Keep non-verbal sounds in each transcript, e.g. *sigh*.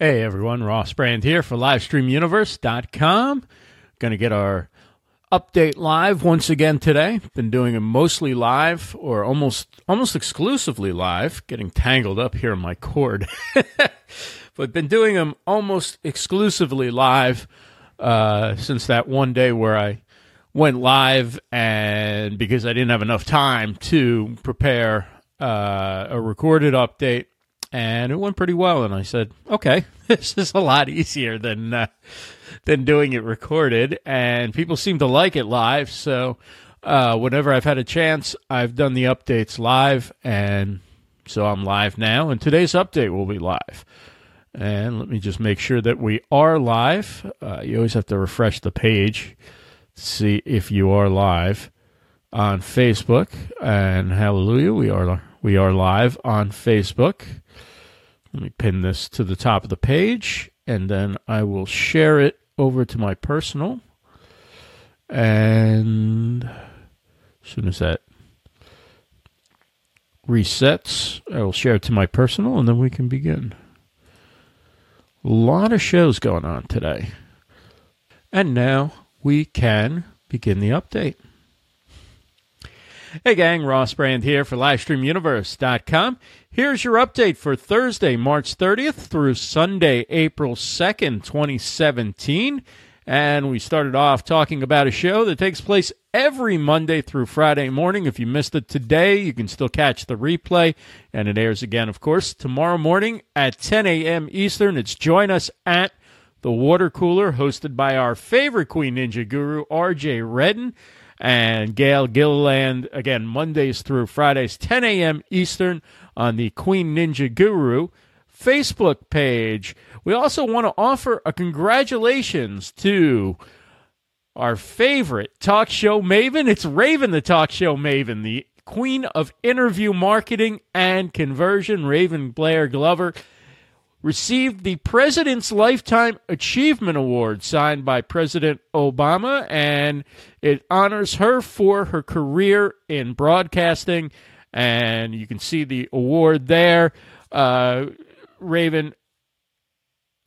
Hey everyone, Ross Brand here for LivestreamUniverse.com. Going to get our update live once again today. Been doing it mostly live or almost almost exclusively live. Getting tangled up here in my cord, *laughs* but been doing them almost exclusively live uh, since that one day where I went live and because I didn't have enough time to prepare uh, a recorded update and it went pretty well. And I said, okay, *laughs* this is a lot easier than uh, than doing it recorded, and people seem to like it live. So uh, whenever I've had a chance, I've done the updates live, and so I'm live now. And today's update will be live. And let me just make sure that we are live. Uh, you always have to refresh the page to see if you are live on Facebook. And hallelujah, we are we are live on Facebook. Let me pin this to the top of the page and then I will share it over to my personal. And as soon as that resets, I will share it to my personal and then we can begin. A lot of shows going on today. And now we can begin the update. Hey gang, Ross Brand here for LivestreamUniverse.com. Here's your update for Thursday, March 30th through Sunday, April 2nd, 2017. And we started off talking about a show that takes place every Monday through Friday morning. If you missed it today, you can still catch the replay. And it airs again, of course, tomorrow morning at 10 a.m. Eastern. It's Join Us at the Water Cooler, hosted by our favorite Queen Ninja guru, RJ Redden and Gail Gilliland, again, Mondays through Fridays, 10 a.m. Eastern on the Queen Ninja Guru Facebook page. We also want to offer a congratulations to our favorite talk show maven. It's Raven, the talk show maven, the queen of interview marketing and conversion, Raven Blair Glover received the President's Lifetime Achievement Award signed by President Obama, and it honors her for her career in broadcasting. And you can see the award there. Uh, Raven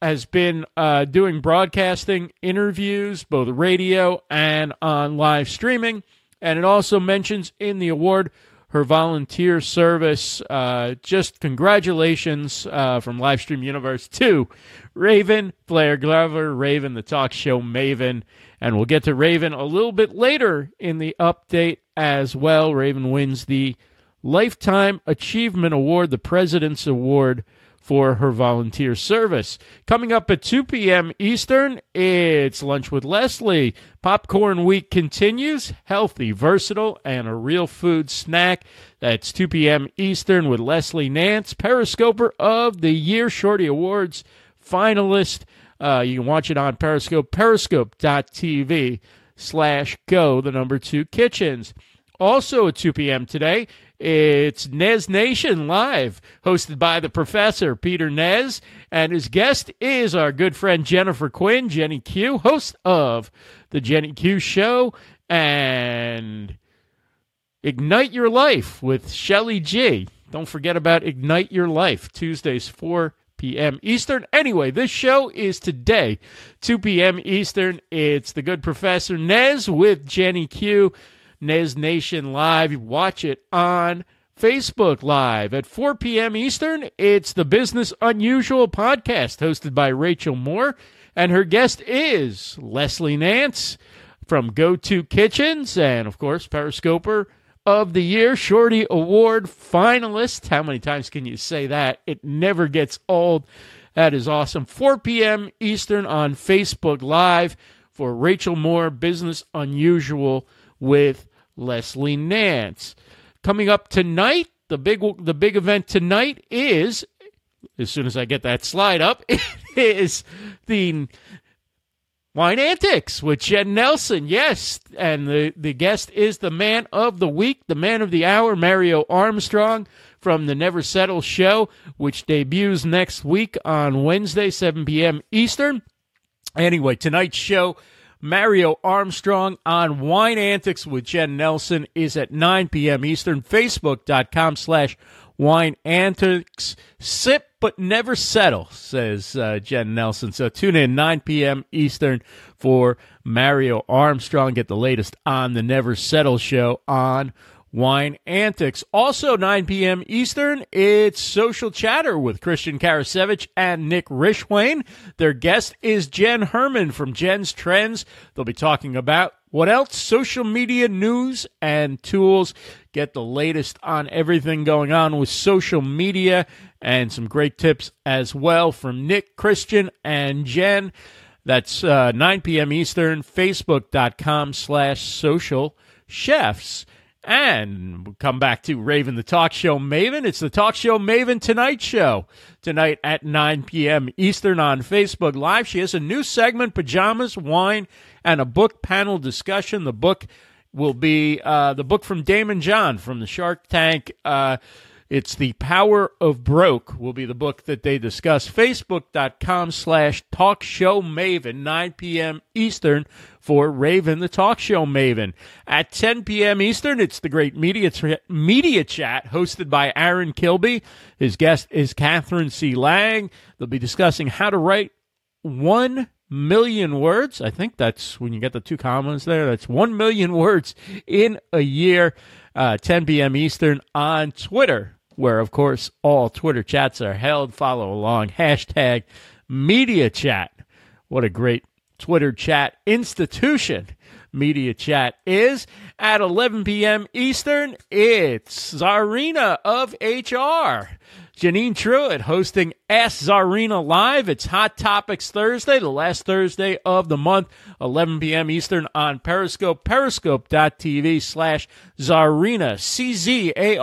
has been uh, doing broadcasting interviews, both radio and on live streaming. And it also mentions in the award her volunteer service. Uh, just congratulations uh, from Livestream Universe to Raven, Blair Glover, Raven, the talk show Maven. And we'll get to Raven a little bit later in the update as well. Raven wins the Lifetime Achievement Award, the President's Award for her volunteer service. Coming up at 2 p.m. Eastern, it's Lunch with Leslie. Popcorn Week continues. Healthy, versatile, and a real food snack. That's 2 p.m. Eastern with Leslie Nance, Periscoper of the Year Shorty Awards finalist. Uh, you can watch it on Periscope, periscope.tv slash go, the number two kitchens. Also at 2 p.m. today, it's Nez Nation Live, hosted by the professor, Peter Nez, and his guest is our good friend Jennifer Quinn, Jenny Q, host of The Jenny Q Show, and Ignite Your Life with Shelly G. Don't forget about Ignite Your Life, Tuesdays, 4 p.m. Eastern. Anyway, this show is today, 2 p.m. Eastern. It's The Good Professor Nez with Jenny Q. Nez Nation Live. Watch it on Facebook Live at 4 p.m. Eastern. It's the Business Unusual podcast hosted by Rachel Moore, and her guest is Leslie Nance from Go To Kitchens, and of course, Periscoper of the Year, Shorty Award finalist. How many times can you say that? It never gets old. That is awesome. 4 p.m. Eastern on Facebook Live for Rachel Moore, Business Unusual with Leslie Nance. Coming up tonight, the big the big event tonight is as soon as I get that slide up, *laughs* it is the Wine Antics with Jen Nelson. Yes, and the the guest is the man of the week, the man of the hour, Mario Armstrong from the Never Settle show, which debuts next week on Wednesday, 7 p.m. Eastern. Anyway, tonight's show Mario Armstrong on Wine Antics with Jen Nelson is at 9 p.m. Eastern. Facebook.com slash Wine Antics. Sip but never settle, says uh, Jen Nelson. So tune in 9 p.m. Eastern for Mario Armstrong. Get the latest on the Never Settle show on Wine Antics. Also, 9 p.m. Eastern, it's Social Chatter with Christian Karasiewicz and Nick Rishwain. Their guest is Jen Herman from Jen's Trends. They'll be talking about what else? Social media news and tools. Get the latest on everything going on with social media and some great tips as well from Nick, Christian, and Jen. That's uh, 9 p.m. Eastern, facebook.com slash social chefs. And we'll come back to Raven the Talk Show Maven. It's the Talk Show Maven Tonight Show. Tonight at 9 p.m. Eastern on Facebook Live. She has a new segment, Pajamas, Wine, and a book panel discussion. The book will be uh, the book from Daymond John from the Shark Tank. Uh, it's The Power of Broke will be the book that they discuss. Facebook.com slash talk show maven, 9 p.m. Eastern for Raven, the talk show maven. At 10 p.m. Eastern, it's the great media, tra- media chat hosted by Aaron Kilby. His guest is Catherine C. Lang. They'll be discussing how to write one million words. I think that's when you get the two commas there. That's 1 million words in a year. Uh, 10 p.m. Eastern on Twitter, where, of course, all Twitter chats are held. Follow along. Hashtag media chat. What a great Twitter chat institution media chat is at 11 p.m. Eastern. It's Czarina of HR. Janine Truitt hosting Ask Czarina Live. It's Hot Topics Thursday, the last Thursday of the month, 11 p.m. Eastern on Periscope, periscope.tv slash Czarina, C-Z-A-R-I-N-A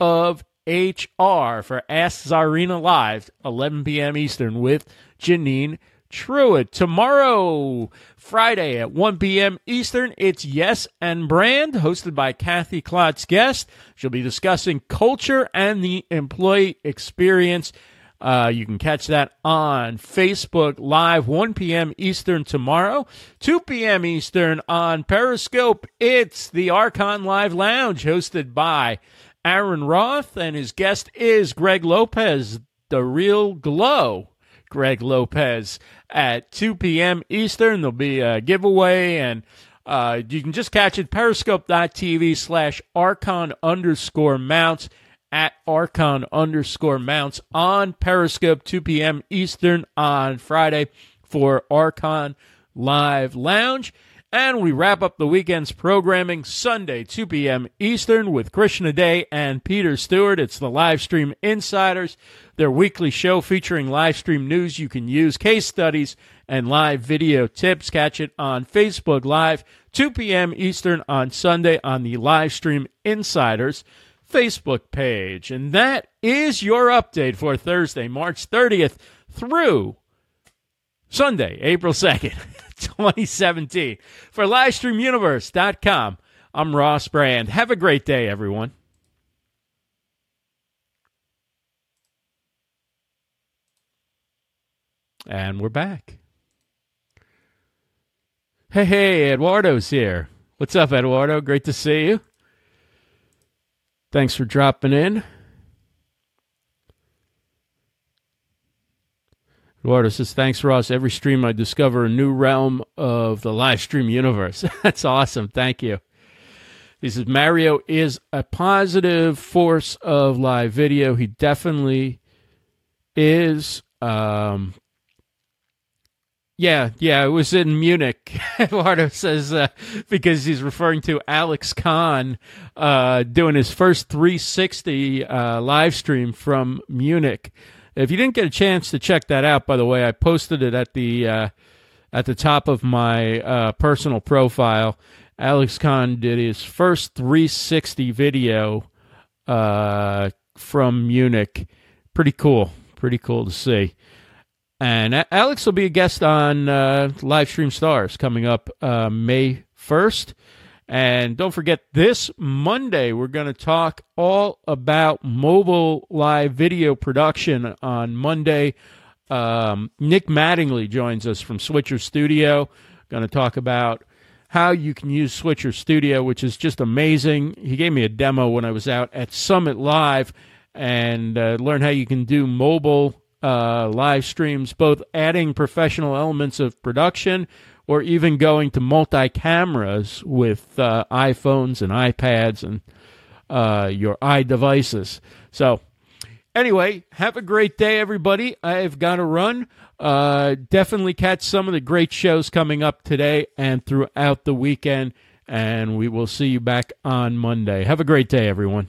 of HR for Ask Czarina Live, 11 p.m. Eastern with Janine Truitt. Tomorrow, Friday at 1 p.m. Eastern, it's Yes and Brand, hosted by Kathy Klotz Guest. She'll be discussing culture and the employee experience. Uh, you can catch that on Facebook Live, 1 p.m. Eastern tomorrow, 2 p.m. Eastern on Periscope. It's the Archon Live Lounge, hosted by Aaron Roth, and his guest is Greg Lopez, the real glow. Greg Lopez at 2 p.m. Eastern. There'll be a giveaway, and uh, you can just catch it periscope.tv slash archon underscore mounts at archon underscore mounts on Periscope, 2 p.m. Eastern on Friday for Archon Live Lounge. And we wrap up the weekend's programming Sunday, 2 p.m. Eastern, with Krishna De and Peter Stewart. It's the Live Stream Insiders, their weekly show featuring live stream news you can use, case studies, and live video tips. Catch it on Facebook Live, 2 p.m. Eastern on Sunday on the Live Stream Insiders Facebook page. And that is your update for Thursday, March 30th through Sunday, April 2nd. *laughs* 2017. For LivestreamUniverse.com, I'm Ross Brand. Have a great day, everyone. And we're back. Hey, hey, Eduardo's here. What's up, Eduardo? Great to see you. Thanks for dropping in. Eduardo says, Thanks, Ross. Every stream I discover a new realm of the live stream universe. *laughs* That's awesome. Thank you. He says, Mario is a positive force of live video. He definitely is. Um, yeah, yeah, it was in Munich. *laughs* Eduardo says uh, because he's referring to Alex Kahn uh, doing his first 360 uh, live stream from Munich. If you didn't get a chance to check that out, by the way, I posted it at the uh, at the top of my uh, personal profile. Alex Kahn did his first 360 video uh, from Munich. Pretty cool. Pretty cool to see. And Alex will be a guest on uh, Livestream Stars coming up uh, May 1st. And don't forget, this Monday, we're going to talk all about mobile live video production on Monday. Um, Nick Mattingly joins us from Switcher Studio. Going to talk about how you can use Switcher Studio, which is just amazing. He gave me a demo when I was out at Summit Live, and uh, learn how you can do mobile uh, live streams, both adding professional elements of production or even going to multi cameras with uh, iPhones and iPads and uh, your iDevices. So, anyway, have a great day, everybody. I've got to run. Uh, definitely catch some of the great shows coming up today and throughout the weekend. And we will see you back on Monday. Have a great day, everyone.